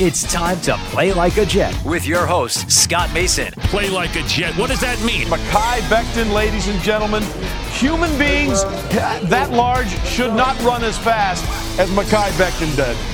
It's time to play like a Jet with your host, Scott Mason. Play like a Jet. What does that mean? Mekhi Becton, ladies and gentlemen. Human beings that large should not run as fast as Mekhi Becton did.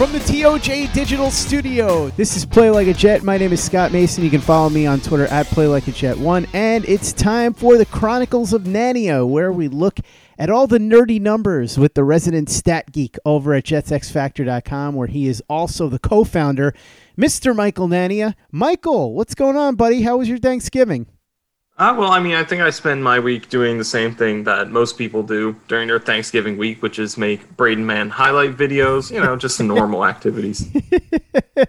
From the TOJ Digital Studio, this is Play Like a Jet. My name is Scott Mason. You can follow me on Twitter at Play Like a Jet One, and it's time for the Chronicles of Nania, where we look at all the nerdy numbers with the resident stat geek over at JetsXFactor.com, where he is also the co-founder, Mr. Michael Nania. Michael, what's going on, buddy? How was your Thanksgiving? Uh, well, I mean, I think I spend my week doing the same thing that most people do during their Thanksgiving week, which is make Braden Mann highlight videos, you know, just normal activities.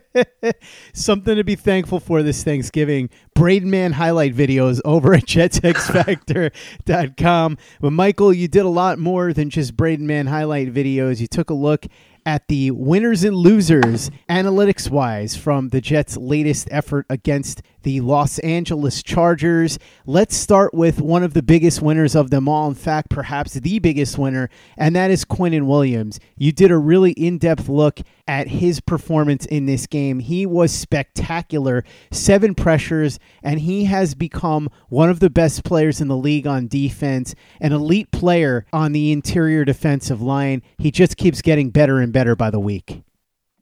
Something to be thankful for this Thanksgiving. Braden Mann highlight videos over at jetsxfactor.com. But Michael, you did a lot more than just Braden Mann highlight videos. You took a look at the winners and losers analytics wise from the Jets' latest effort against the Los Angeles Chargers. Let's start with one of the biggest winners of them all. In fact, perhaps the biggest winner, and that is Quinnen Williams. You did a really in depth look at his performance in this game. He was spectacular, seven pressures, and he has become one of the best players in the league on defense, an elite player on the interior defensive line. He just keeps getting better and better by the week.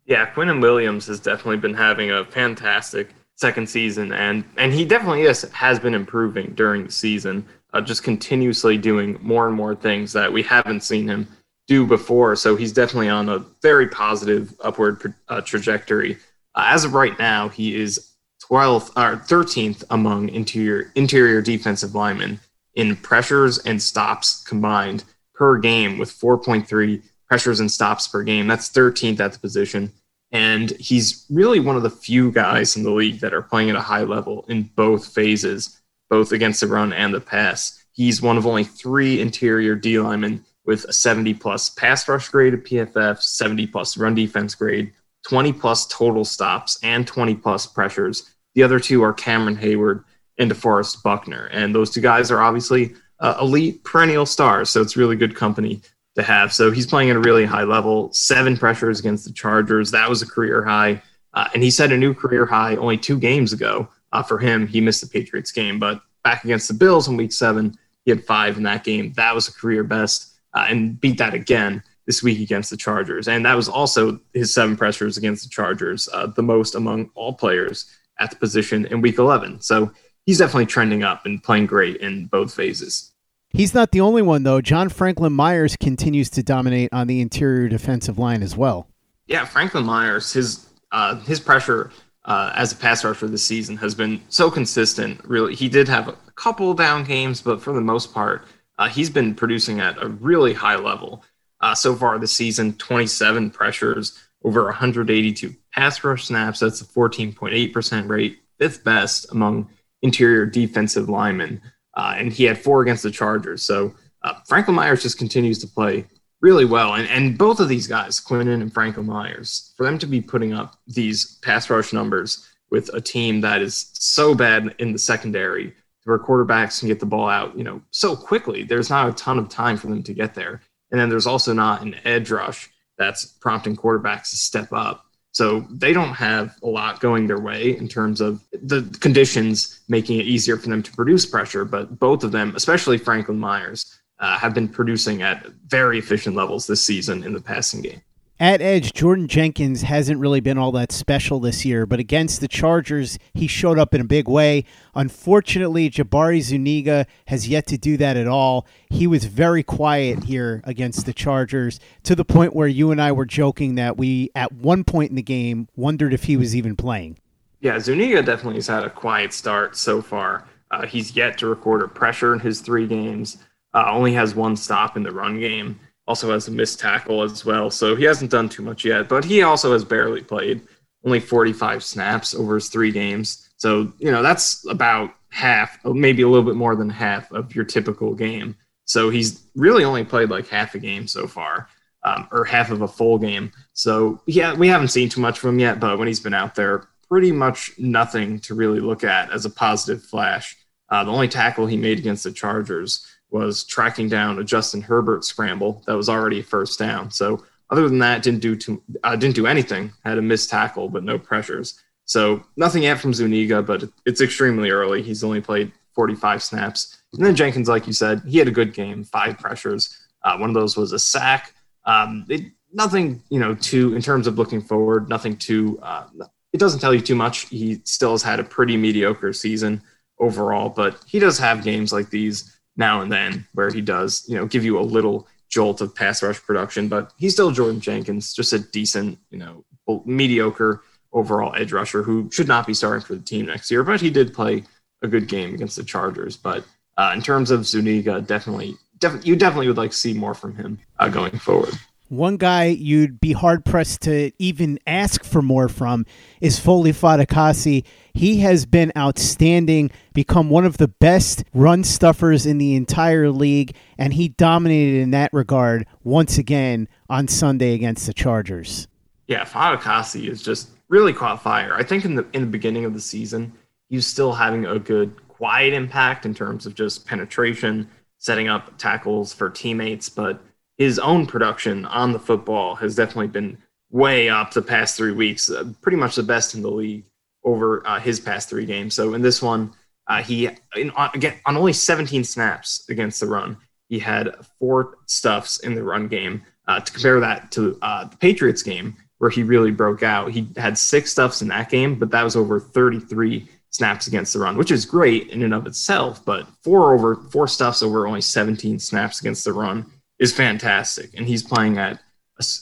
Yeah, Quinnen Williams has definitely been having a fantastic second season, and and he definitely is has been improving during the season, uh, just continuously doing more and more things that we haven't seen him do before. So he's definitely on a very positive upward uh, trajectory. Uh, as of right now, he is 12th or 13th among interior interior defensive linemen in pressures and stops combined per game, with 4.3 pressures and stops per game. That's 13th at the position. And he's really one of the few guys in the league that are playing at a high level in both phases, both against the run and the pass. He's one of only three interior D linemen with a 70 plus pass rush grade at PFF, 70 plus run defense grade, 20 plus total stops, and 20 plus pressures. The other two are Cameron Heyward and DeForest Buckner. And those two guys are obviously uh, elite perennial stars. So it's really good company to have. So he's playing at a really high level. Seven pressures against the Chargers. That was a career high. Uh, and he set a new career high only two games ago. Uh, for him, he missed the Patriots game, but back against the Bills in week seven, he had five in that game. That was a career best uh, and beat that again this week against the Chargers. And that was also his seven pressures against the Chargers, uh, the most among all players at the position in week 11. So he's definitely trending up and playing great in both phases. He's not the only one, though. John Franklin Myers continues to dominate on the interior defensive line as well. Yeah, Franklin Myers, his uh, his pressure uh, as a pass rusher this season has been so consistent. Really, he did have a couple down games, but for the most part, uh, he's been producing at a really high level uh, so far this season 27 pressures, over 182 pass rush snaps. That's a 14.8% rate, fifth best among interior defensive linemen. Uh, and he had four against the Chargers. So uh, Franklin Myers just continues to play really well. And, and both of these guys, Quinnen and Franklin Myers, for them to be putting up these pass rush numbers with a team that is so bad in the secondary where quarterbacks can get the ball out, you know, so quickly. There's not a ton of time for them to get there. And then there's also not an edge rush that's prompting quarterbacks to step up. So they don't have a lot going their way in terms of the conditions making it easier for them to produce pressure. But both of them, especially Franklin Myers, uh, have been producing at very efficient levels this season in the passing game. At edge, Jordan Jenkins hasn't really been all that special this year, but against the Chargers, he showed up in a big way. Unfortunately, Jabari Zuniga has yet to do that at all. He was very quiet here against the Chargers to the point where you and I were joking that we, at one point in the game, wondered if he was even playing. Yeah, Zuniga definitely has had a quiet start so far. Uh, he's yet to record a pressure in his three games, uh, only has one stop in the run game also has a missed tackle as well. So he hasn't done too much yet, but he also has barely played, only 45 snaps over his three games. So, you know, that's about half, maybe a little bit more than half of your typical game. So he's really only played like half a game so far, um, or half of a full game. So, yeah, we haven't seen too much from him yet, but when he's been out there, pretty much nothing to really look at as a positive flash. Uh, the only tackle he made against the Chargers was tracking down a Justin Herbert scramble that was already first down. So other than that, didn't do too, uh, didn't do anything. Had a missed tackle, but no pressures. So nothing yet from Zuniga, but it's extremely early. He's only played 45 snaps. And then Jenkins, like you said, he had a good game, five pressures. Uh, one of those was a sack. Um, it, nothing, you know, too in terms of looking forward. Nothing too. Uh, it doesn't tell you too much. He still has had a pretty mediocre season overall, but he does have games like these now and then where he does, you know, give you a little jolt of pass rush production, but he's still Jordan Jenkins, just a decent, you know, mediocre overall edge rusher who should not be starting for the team next year, but he did play a good game against the Chargers. But uh, in terms of Zuniga, definitely, def- you definitely would like to see more from him uh, going forward. One guy you'd be hard pressed to even ask for more from is Foley Fatukasi. He has been outstanding, become one of the best run stuffers in the entire league, and he dominated in that regard once again on Sunday against the Chargers. Yeah, Fatukasi is just really caught fire. I think in the in the beginning of the season, he was still having a good quiet impact in terms of just penetration, setting up tackles for teammates, but his own production on the football has definitely been way up the past three weeks, uh, pretty much the best in the league over uh, his past three games. So in this one, uh, he in, on, again on only 17 snaps against the run, he had four stuffs in the run game. Uh, to compare that to uh, the Patriots game, where he really broke out, he had six stuffs in that game, but that was over 33 snaps against the run, which is great in and of itself. But four over four stuffs over only 17 snaps against the run is fantastic, and he's playing at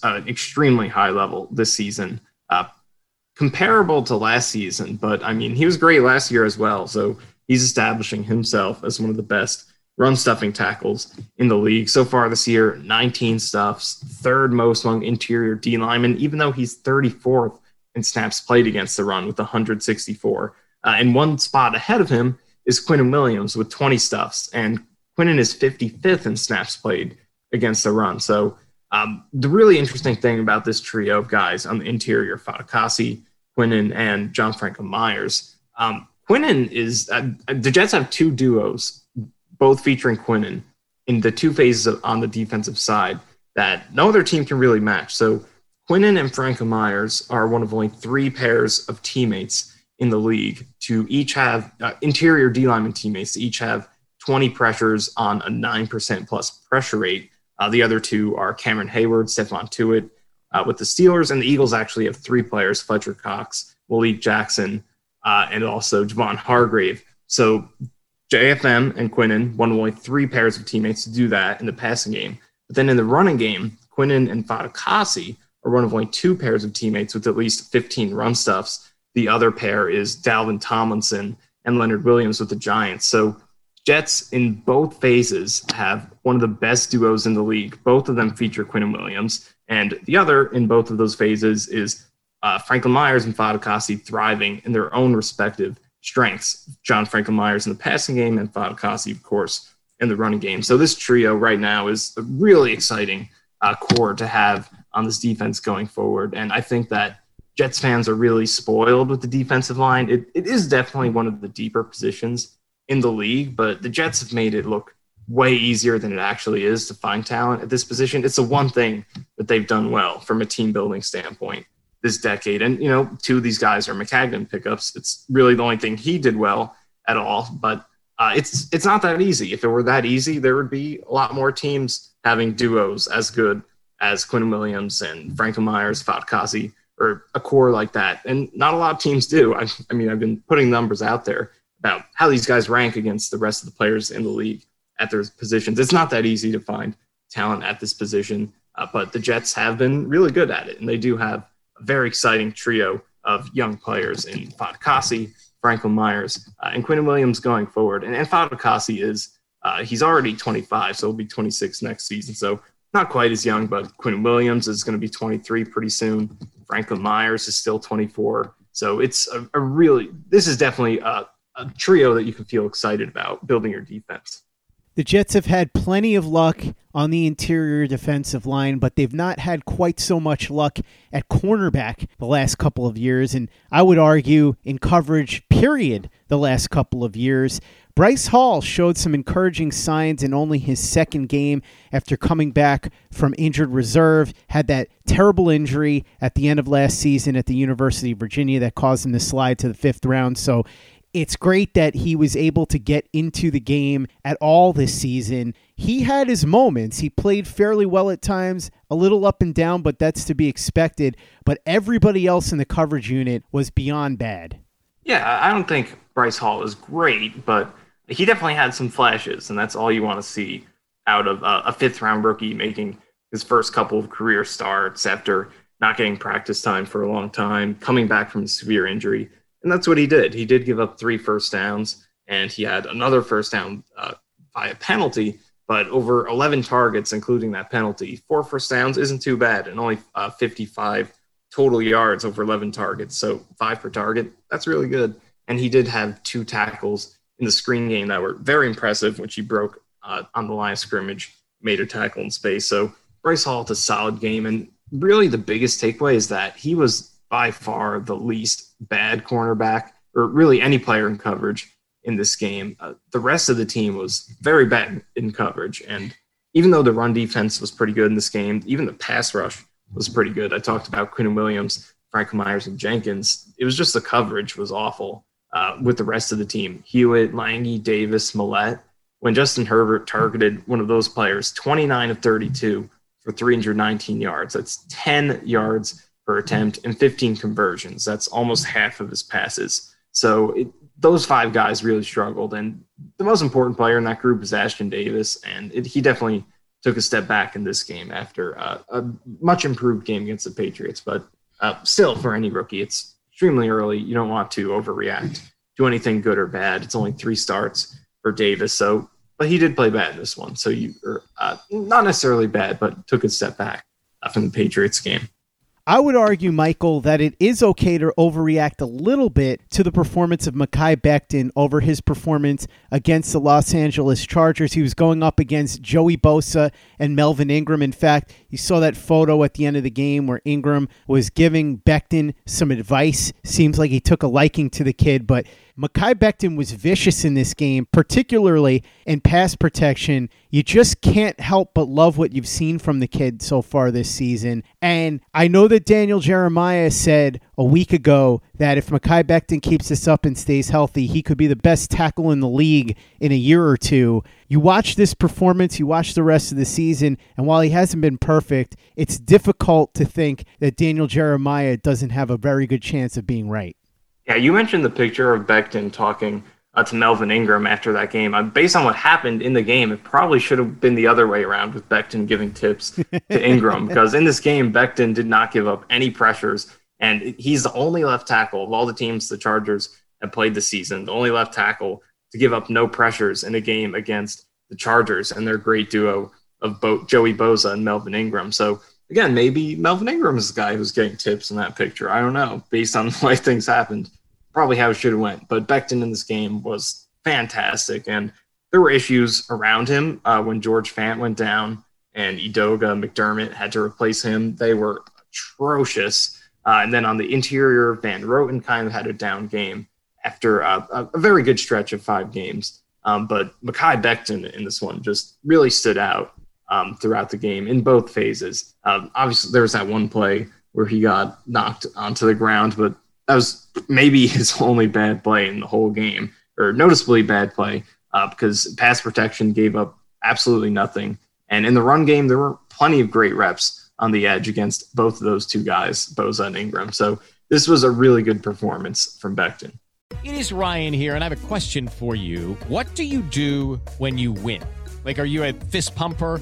an extremely high level this season, uh, comparable to last season. But I mean, he was great last year as well, so he's establishing himself as one of the best run stuffing tackles in the league so far this year. 19 stuffs, third most among interior D linemen, even though he's 34th in snaps played against the run with 164. Uh, and one spot ahead of him is Quinnen Williams with 20 stuffs, and Quinnen is 55th in snaps played against the run. So um, the really interesting thing about this trio of guys on the interior, Fatukasi, Quinnen, and John Franklin Myers, um, Quinnen is uh, the Jets have two duos, both featuring Quinnen in the two phases of, on the defensive side that no other team can really match. So Quinnen and Franklin Myers are one of only three pairs of teammates in the league to each have uh, interior D lineman teammates to each have 20 pressures on a 9% plus pressure rate Uh, the other two are Cameron Heyward, Stephon Tuitt uh, with the Steelers, and the Eagles actually have three players: Fletcher Cox, Malik Jackson, uh, and also Javon Hargrave. So JFM and Quinnen, one of only three pairs of teammates to do that in the passing game. But then in the running game, Quinnen and Fatukasi are one of only two pairs of teammates with at least 15 run stuffs. The other pair is Dalvin Tomlinson and Leonard Williams with the Giants. So Jets in both phases have one of the best duos in the league. Both of them feature Quinnen Williams. And the other in both of those phases is uh, Franklin Myers and Fatukasi thriving in their own respective strengths. John Franklin Myers in the passing game and Fatukasi, of course, in the running game. So this trio right now is a really exciting uh, core to have on this defense going forward. And I think that Jets fans are really spoiled with the defensive line. It, it is definitely one of the deeper positions in the league, but the Jets have made it look way easier than it actually is to find talent at this position. It's the one thing that they've done well from a team building standpoint this decade. And, you know, two of these guys are Maccagnan pickups. It's really the only thing he did well at all. But uh, it's it's not that easy. If it were that easy, there would be a lot more teams having duos as good as Quinn Williams and Franklin Myers, Fatukasi, or a core like that. And not a lot of teams do. I, I mean, I've been putting numbers out there about how these guys rank against the rest of the players in the league at their positions. It's not that easy to find talent at this position, uh, but the Jets have been really good at it, and they do have a very exciting trio of young players in Fatukasi, Franklin Myers, uh, and Quinn Williams going forward. And, and Fatukasi is uh, he's already 25, so he'll be 26 next season. So not quite as young, but Quinn Williams is going to be 23 pretty soon. Franklin Myers is still 24. So it's a, a really this is definitely a, a trio that you can feel excited about building your defense. The Jets have had plenty of luck on the interior defensive line, but they've not had quite so much luck at cornerback the last couple of years. And I would argue in coverage, period, the last couple of years. Bryce Hall showed some encouraging signs in only his second game after coming back from injured reserve. Had that terrible injury at the end of last season at the University of Virginia that caused him to slide to the fifth round. So it's great that he was able to get into the game at all this season. He had his moments. He played fairly well at times, a little up and down, but that's to be expected. But everybody else in the coverage unit was beyond bad. Yeah, I don't think Bryce Hall is great, but he definitely had some flashes, and that's all you want to see out of a fifth round rookie making his first couple of career starts after not getting practice time for a long time, coming back from a severe injury. And that's what he did. He did give up three first downs, and he had another first down uh, by a penalty. But over 11 targets, including that penalty, four first downs isn't too bad, and only uh, 55 total yards over 11 targets. So five per target, that's really good. And he did have two tackles in the screen game that were very impressive, which he broke uh, on the line of scrimmage, made a tackle in space. So Bryce Hall had a solid game. And really, the biggest takeaway is that he was by far the least bad cornerback, or really any player in coverage in this game. Uh, the rest of the team was very bad in coverage. And even though the run defense was pretty good in this game, even the pass rush was pretty good. I talked about Quinn Williams, Frank Myers, and Jenkins. It was just the coverage was awful uh, with the rest of the team. Hewitt, Langi, Davis, Millette. When Justin Herbert targeted one of those players, 29 of 32 for 319 yards. That's 10 yards per attempt and 15 conversions. That's almost half of his passes. So it, those five guys really struggled. And the most important player in that group is Ashtyn Davis. And it, he definitely took a step back in this game after uh, a much improved game against the Patriots. But uh, still, for any rookie, it's extremely early. You don't want to overreact to anything good or bad. It's only three starts for Davis. So, but he did play bad in this one. So you, are uh, not necessarily bad, but took a step back uh, from the Patriots game. I would argue, Michael, that it is okay to overreact a little bit to the performance of Mekhi Becton over his performance against the Los Angeles Chargers. He was going up against Joey Bosa and Melvin Ingram. In fact, you saw that photo at the end of the game where Ingram was giving Becton some advice. Seems like he took a liking to the kid, but Mekhi Becton was vicious in this game, particularly in pass protection. You just can't help but love what you've seen from the kid so far this season. And I know that Daniel Jeremiah said a week ago that if Mekhi Becton keeps this up and stays healthy, he could be the best tackle in the league in a year or two. You watch this performance, you watch the rest of the season, and while he hasn't been perfect, it's difficult to think that Daniel Jeremiah doesn't have a very good chance of being right. Yeah, you mentioned the picture of Becton talking uh, to Melvin Ingram after that game. Uh, based on what happened in the game, it probably should have been the other way around with Becton giving tips to Ingram because in this game, Becton did not give up any pressures, and he's the only left tackle of all the teams the Chargers have played this season, the only left tackle to give up no pressures in a game against the Chargers and their great duo of Bo- Joey Bosa and Melvin Ingram. So again, maybe Melvin Ingram is the guy who's getting tips in that picture. I don't know, based on the way things happened probably how it should have went. But Becton in this game was fantastic, and there were issues around him uh, when George Fant went down and Edoga McDermott had to replace him. They were atrocious. Uh, and then on the interior, Van Roten kind of had a down game after uh, a very good stretch of five games. Um, but Mekhi Becton in this one just really stood out um, throughout the game in both phases. Um, obviously, there was that one play where he got knocked onto the ground, but that was maybe his only bad play in the whole game, or noticeably bad play, uh, because pass protection gave up absolutely nothing. And in the run game, there were plenty of great reps on the edge against both of those two guys, Bosa and Ingram. So this was a really good performance from Becton. It is Ryan here, and I have a question for you. What do you do when you win? Like, are you a fist pumper?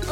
a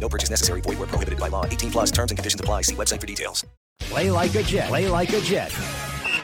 No purchase necessary. Void where prohibited by law. 18 plus terms and conditions apply. See website for details. Play like a Jet. Play like a Jet.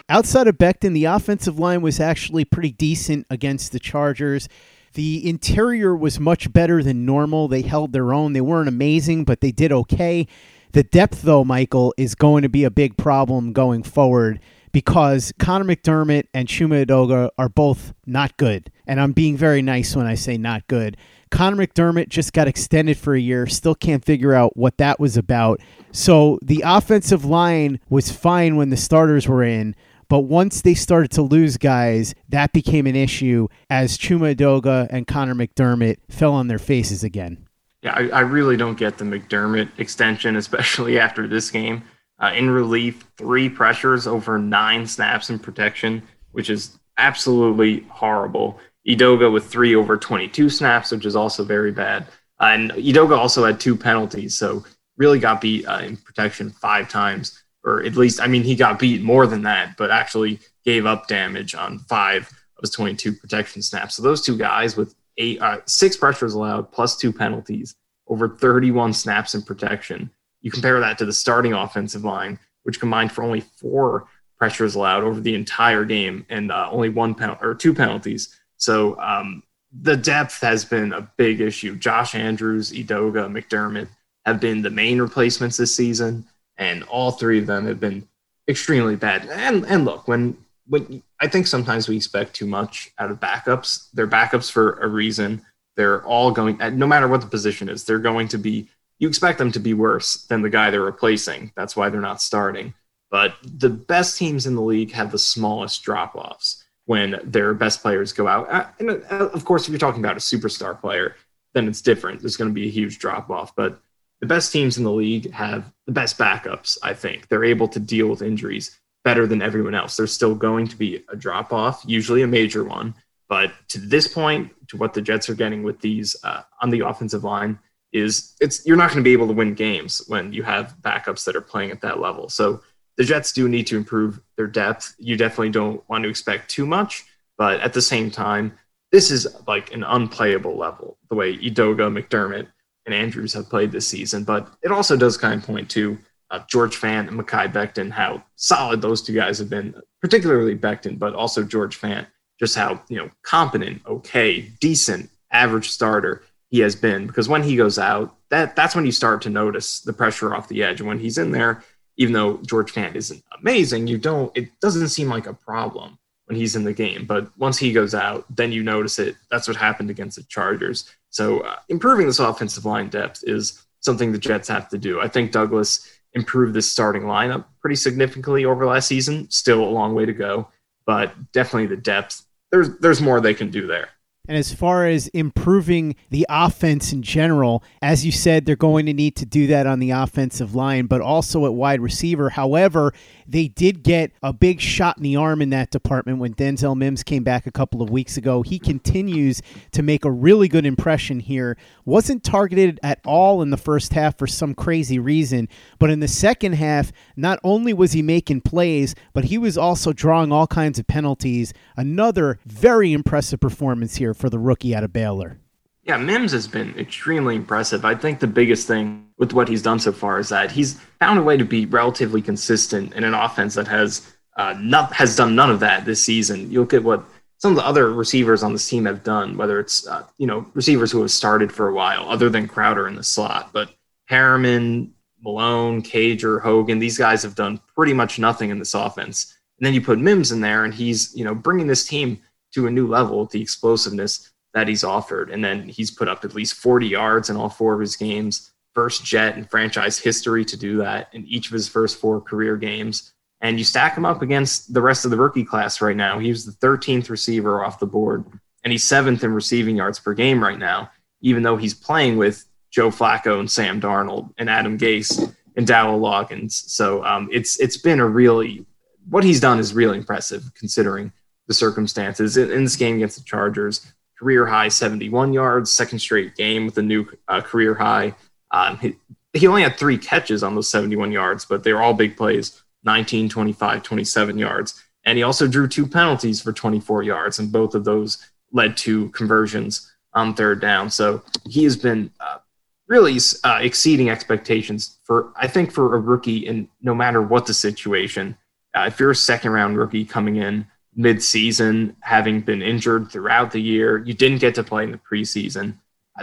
Outside of Becton, the offensive line was actually pretty decent against the Chargers. The interior was much better than normal. They held their own. They weren't amazing, but they did okay. The depth, though, Michael, is going to be a big problem going forward because Conor McDermott and Chuma Edoga are both not good. And I'm being very nice when I say not good. Conor McDermott just got extended for a year, still can't figure out what that was about. So the offensive line was fine when the starters were in, but once they started to lose guys, that became an issue as Chuma Edoga and Conor McDermott fell on their faces again. Yeah, I, I really don't get the McDermott extension, especially after this game. Uh, in relief, three pressures over nine snaps in protection, which is absolutely horrible. Edoga with three over 22 snaps, which is also very bad. Uh, and Edoga also had two penalties, so really got beat uh, in protection five times, or at least, I mean, he got beat more than that, but actually gave up damage on five of his 22 protection snaps. So those two guys with eight, uh, six pressures allowed plus two penalties, over 31 snaps in protection. You compare that to the starting offensive line, which combined for only four pressures allowed over the entire game and uh, only one penalty or two penalties. So um, the depth has been a big issue. Josh Andrews, Edoga, McDermott have been the main replacements this season, and all three of them have been extremely bad. And and look, when when I think sometimes we expect too much out of backups. They're backups for a reason. They're all going, no matter what the position is, they're going to be. You expect them to be worse than the guy they're replacing. That's why they're not starting. But the best teams in the league have the smallest drop offs when their best players go out. Uh, and uh, of course, if you're talking about a superstar player, then it's different. There's going to be a huge drop off. But the best teams in the league have the best backups, I think. They're able to deal with injuries better than everyone else. There's still going to be a drop off, usually a major one. But to this point, to what the Jets are getting with these uh, on the offensive line, is it's you're not going to be able to win games when you have backups that are playing at that level. So the Jets do need to improve their depth. You definitely don't want to expect too much, but at the same time, this is like an unplayable level the way Edoga, McDermott, and Andrews have played this season. But it also does kind of point to uh, George Fant and Mekhi Becton, how solid those two guys have been, particularly Becton, but also George Fant, just how you know competent, okay, decent, average starter he has been. Because when he goes out, that that's when you start to notice the pressure off the edge. When he's in there, even though George Fant isn't amazing, you don't. It doesn't seem like a problem when he's in the game. But once he goes out, then you notice it. That's what happened against the Chargers. So uh, improving this offensive line depth is something the Jets have to do. I think Douglas improved this starting lineup pretty significantly over last season. Still a long way to go, but definitely the depth. There's there's more they can do there. And as far as improving the offense in general, as you said, they're going to need to do that on the offensive line, but also at wide receiver. However, they did get a big shot in the arm in that department when Denzel Mims came back a couple of weeks ago. He continues to make a really good impression here. Wasn't targeted at all in the first half for some crazy reason, but in the second half, not only was he making plays, but he was also drawing all kinds of penalties. Another very impressive performance here for the rookie out of Baylor. Yeah, Mims has been extremely impressive. I think the biggest thing with what he's done so far is that he's found a way to be relatively consistent in an offense that has uh, not has done none of that this season. You look at what some of the other receivers on this team have done, whether it's uh, you know receivers who have started for a while, other than Crowder in the slot, but Perriman, Malone, Cager, Hogan, these guys have done pretty much nothing in this offense. And then you put Mims in there, and he's you know bringing this team to a new level with the explosiveness that he's offered. And then he's put up at least 40 yards in all four of his games. First Jet in franchise history to do that in each of his first four career games. And you stack him up against the rest of the rookie class right now. He was the 13th receiver off the board, and he's seventh in receiving yards per game right now, even though he's playing with Joe Flacco and Sam Darnold and Adam Gase and Dowell Loggains. So um, it's it's been a really what he's done is really impressive considering the circumstances in, in this game against the Chargers career high 71 yards, second straight game with a new uh, career high. Um, he, he only had three catches on those 71 yards, but they were all big plays 19, 25, 27 yards. And he also drew two penalties for 24 yards, and both of those led to conversions on third down. So he has been uh, really uh, exceeding expectations for, I think, for a rookie, and no matter what the situation. Uh, if you're a second round rookie coming in, mid-season, having been injured throughout the year. You didn't get to play in the preseason.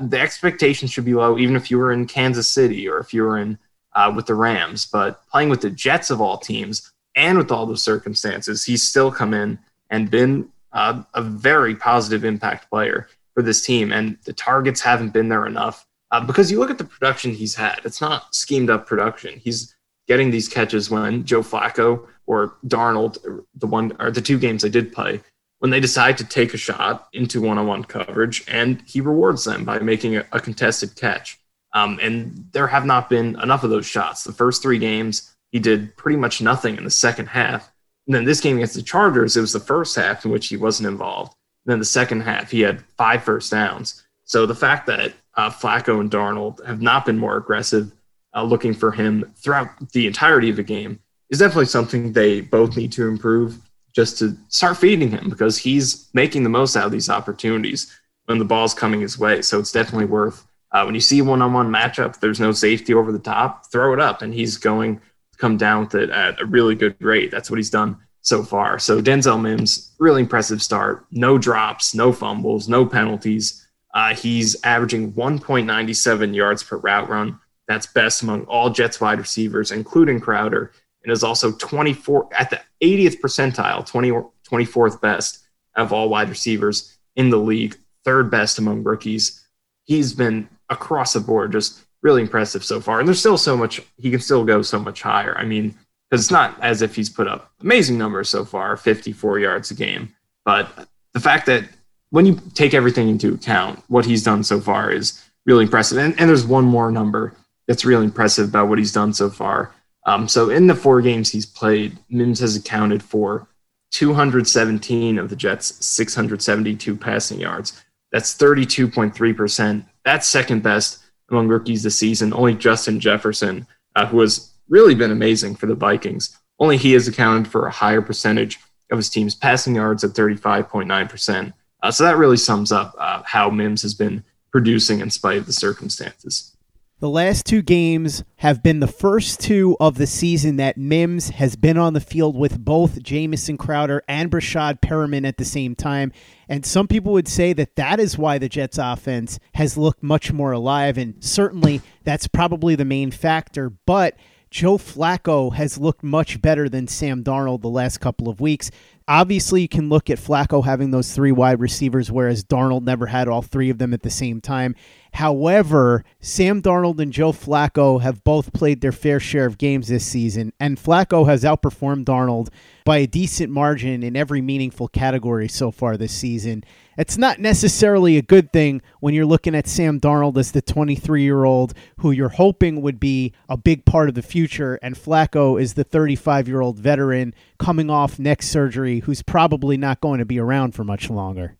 The expectations should be low, even if you were in Kansas City or if you were in uh, with the Rams. But playing with the Jets of all teams, and with all those circumstances, he's still come in and been uh, a very positive impact player for this team. And the targets haven't been there enough uh, because you look at the production he's had. It's not schemed up production. He's getting these catches when Joe Flacco or Darnold, the one or the two games they did play, when they decide to take a shot into one-on-one coverage, and he rewards them by making a, a contested catch. Um, and there have not been enough of those shots. The first three games, he did pretty much nothing in the second half. And then this game against the Chargers, it was the first half in which he wasn't involved. And then the second half, he had five first downs. So the fact that uh, Flacco and Darnold have not been more aggressive uh, looking for him throughout the entirety of the game is definitely something they both need to improve just to start feeding him because he's making the most out of these opportunities when the ball's coming his way. So it's definitely worth uh, when you see a one-on-one matchup, there's no safety over the top, throw it up, and he's going to come down with it at a really good rate. That's what he's done so far. So Denzel Mims, really impressive start. No drops, no fumbles, no penalties. Uh, he's averaging 1.97 yards per route run. That's best among all Jets wide receivers, including Crowder and is also 24 at the 80th percentile, 20, 24th best of all wide receivers in the league, third best among rookies. He's been across the board just really impressive so far. And there's still so much, he can still go so much higher. I mean, because it's not as if he's put up amazing numbers so far 54 yards a game. But the fact that when you take everything into account, what he's done so far is really impressive. And, and there's one more number that's really impressive about what he's done so far. Um, so in the four games he's played, Mims has accounted for 217 of the Jets' 672 passing yards. That's 32.3%. That's second best among rookies this season. Only Justin Jefferson, uh, who has really been amazing for the Vikings, only he has accounted for a higher percentage of his team's passing yards at 35.9%. Uh, so that really sums up uh, how Mims has been producing in spite of the circumstances. The last two games have been the first two of the season that Mims has been on the field with both Jamison Crowder and Breshad Perriman at the same time. And some people would say that that is why the Jets offense has looked much more alive. And certainly that's probably the main factor. But Joe Flacco has looked much better than Sam Darnold the last couple of weeks. Obviously, you can look at Flacco having those three wide receivers, whereas Darnold never had all three of them at the same time. However, Sam Darnold and Joe Flacco have both played their fair share of games this season, and Flacco has outperformed Darnold by a decent margin in every meaningful category so far this season. It's not necessarily a good thing when you're looking at Sam Darnold as the 23 year old who you're hoping would be a big part of the future, and Flacco is the 35 year old veteran coming off neck surgery who's probably not going to be around for much longer.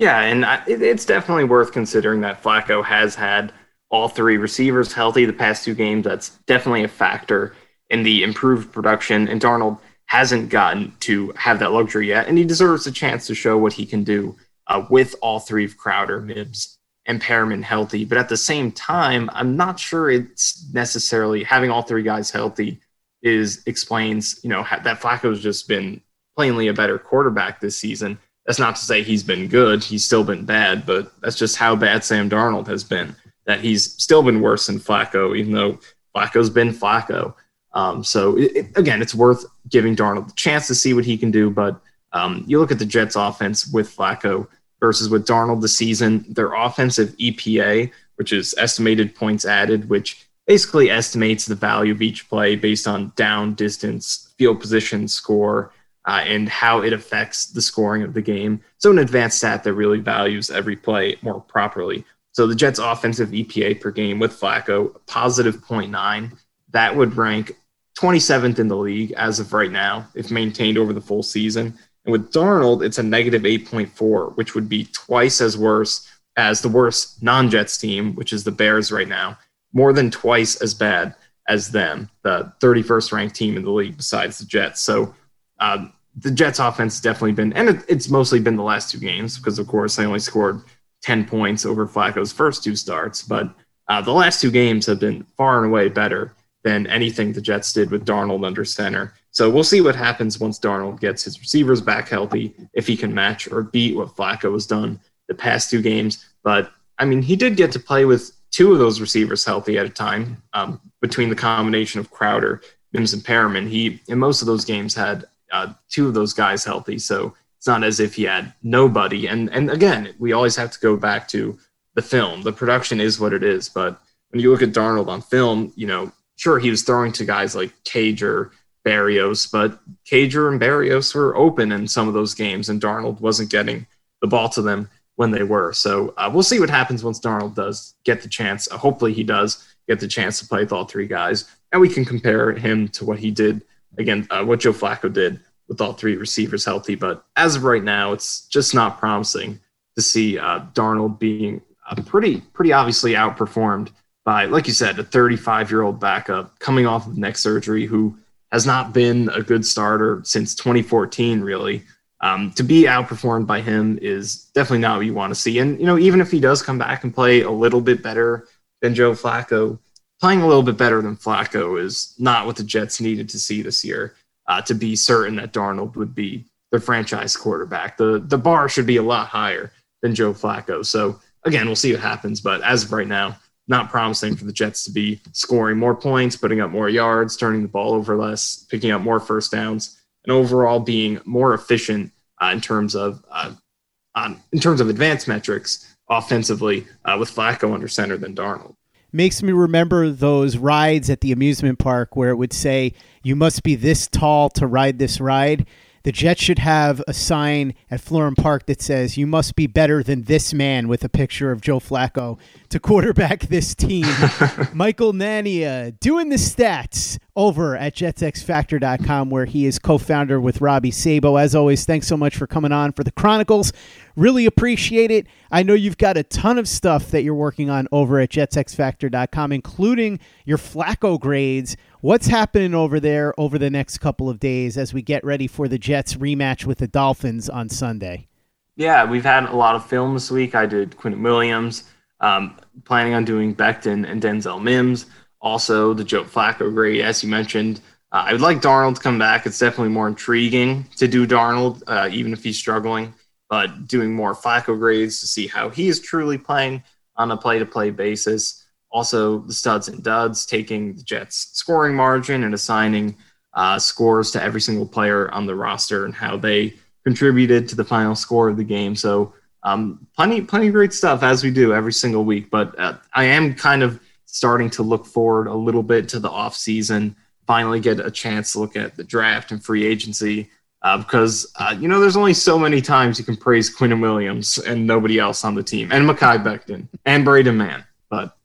Yeah, and it's definitely worth considering that Flacco has had all three receivers healthy the past two games. That's definitely a factor in the improved production. And Darnold hasn't gotten to have that luxury yet, and he deserves a chance to show what he can do uh, with all three of Crowder, Mims, and Perriman healthy. But at the same time, I'm not sure it's necessarily having all three guys healthy is explains you know that Flacco's just been plainly a better quarterback this season that's not to say he's been good. He's still been bad, but that's just how bad Sam Darnold has been. That he's still been worse than Flacco, even though Flacco's been Flacco. Um, so it, it, again, it's worth giving Darnold the chance to see what he can do. But um, you look at the Jets' offense with Flacco versus with Darnold this season. Their offensive EPA, which is estimated points added, which basically estimates the value of each play based on down, distance, field position, score, uh, and how it affects the scoring of the game. So, an advanced stat that really values every play more properly. So, the Jets' offensive EPA per game with Flacco, positive 0.9, that would rank 27th in the league as of right now, if maintained over the full season. And with Darnold, it's a negative 8.4, which would be twice as worse as the worst non Jets team, which is the Bears right now, more than twice as bad as them, the 31st ranked team in the league besides the Jets. So, um, the Jets offense has definitely been, and it, it's mostly been the last two games because, of course, they only scored 10 points over Flacco's first two starts. But uh, the last two games have been far and away better than anything the Jets did with Darnold under center. So we'll see what happens once Darnold gets his receivers back healthy, if he can match or beat what Flacco has done the past two games. But I mean, he did get to play with two of those receivers healthy at a time um, between the combination of Crowder, Mims, and Perriman. He, in most of those games, had uh, two of those guys healthy. So it's not as if he had nobody. And and again, we always have to go back to the film. The production is what it is. But when you look at Darnold on film, you know, sure he was throwing to guys like Cager, Berrios, but Cager and Berrios were open in some of those games, and Darnold wasn't getting the ball to them when they were. So uh, we'll see what happens once Darnold does get the chance. Uh, hopefully, he does get the chance to play with all three guys, and we can compare him to what he did again, uh, what Joe Flacco did with all three receivers healthy. But as of right now, it's just not promising to see uh, Darnold being uh, pretty, pretty obviously outperformed by, like you said, a 35 year old backup coming off of neck surgery who has not been a good starter since 2014, really. Um, to be outperformed by him is definitely not what you want to see. And, you know, even if he does come back and play a little bit better than Joe Flacco, playing a little bit better than Flacco is not what the Jets needed to see this year uh, to be certain that Darnold would be their franchise quarterback. The the bar should be a lot higher than Joe Flacco. So again, we'll see what happens. But as of right now, not promising for the Jets to be scoring more points, putting up more yards, turning the ball over less, picking up more first downs, and overall being more efficient uh, in terms of uh, um, in terms of advanced metrics offensively uh, with Flacco under center than Darnold makes me remember those rides at the amusement park where it would say you must be this tall to ride this ride The Jets should have a sign at Florham Park that says, You must be better than this man with a picture of Joe Flacco to quarterback this team. Michael Nania doing the stats over at jetsxfactor.com, where he is co founder with Robby Sabo. As always, thanks so much for coming on for the Chronicles. Really appreciate it. I know you've got a ton of stuff that you're working on over at jetsxfactor.com, including your Flacco grades. What's happening over there over the next couple of days as we get ready for the Jets rematch with the Dolphins on Sunday? Yeah, we've had a lot of film this week. I did Quinn Williams, um, planning on doing Becton and Denzel Mims. Also, the Joe Flacco grade, as you mentioned. Uh, I would like Darnold to come back. It's definitely more intriguing to do Darnold, uh, even if he's struggling, but doing more Flacco grades to see how he is truly playing on a play to play basis. Also, the studs and duds, taking the Jets' scoring margin and assigning uh, scores to every single player on the roster and how they contributed to the final score of the game. So, um, plenty, plenty of great stuff as we do every single week. But uh, I am kind of starting to look forward a little bit to the off season. Finally, get a chance to look at the draft and free agency. Uh, because uh, you know there's only so many times you can praise Quinnen Williams and nobody else on the team, and Mekhi Becton and Braden Mann. But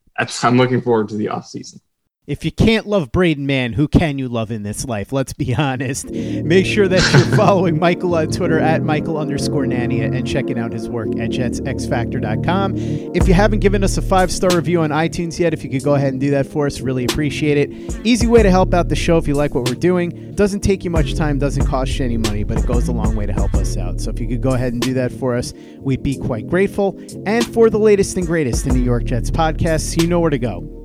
I'm looking forward to the offseason. If you can't love Braden Mann, who can you love in this life? Let's be honest. Make sure that you're following Michael on Twitter at Michael underscore Nania and checking out his work at jetsxfactor.com. If you haven't given us a five star review on iTunes yet, if you could go ahead and do that for us, really appreciate it. Easy way to help out the show if you like what we're doing. Doesn't take you much time, doesn't cost you any money, but it goes a long way to help us out. So if you could go ahead and do that for us, we'd be quite grateful. And for the latest and greatest in New York Jets podcasts, you know where to go.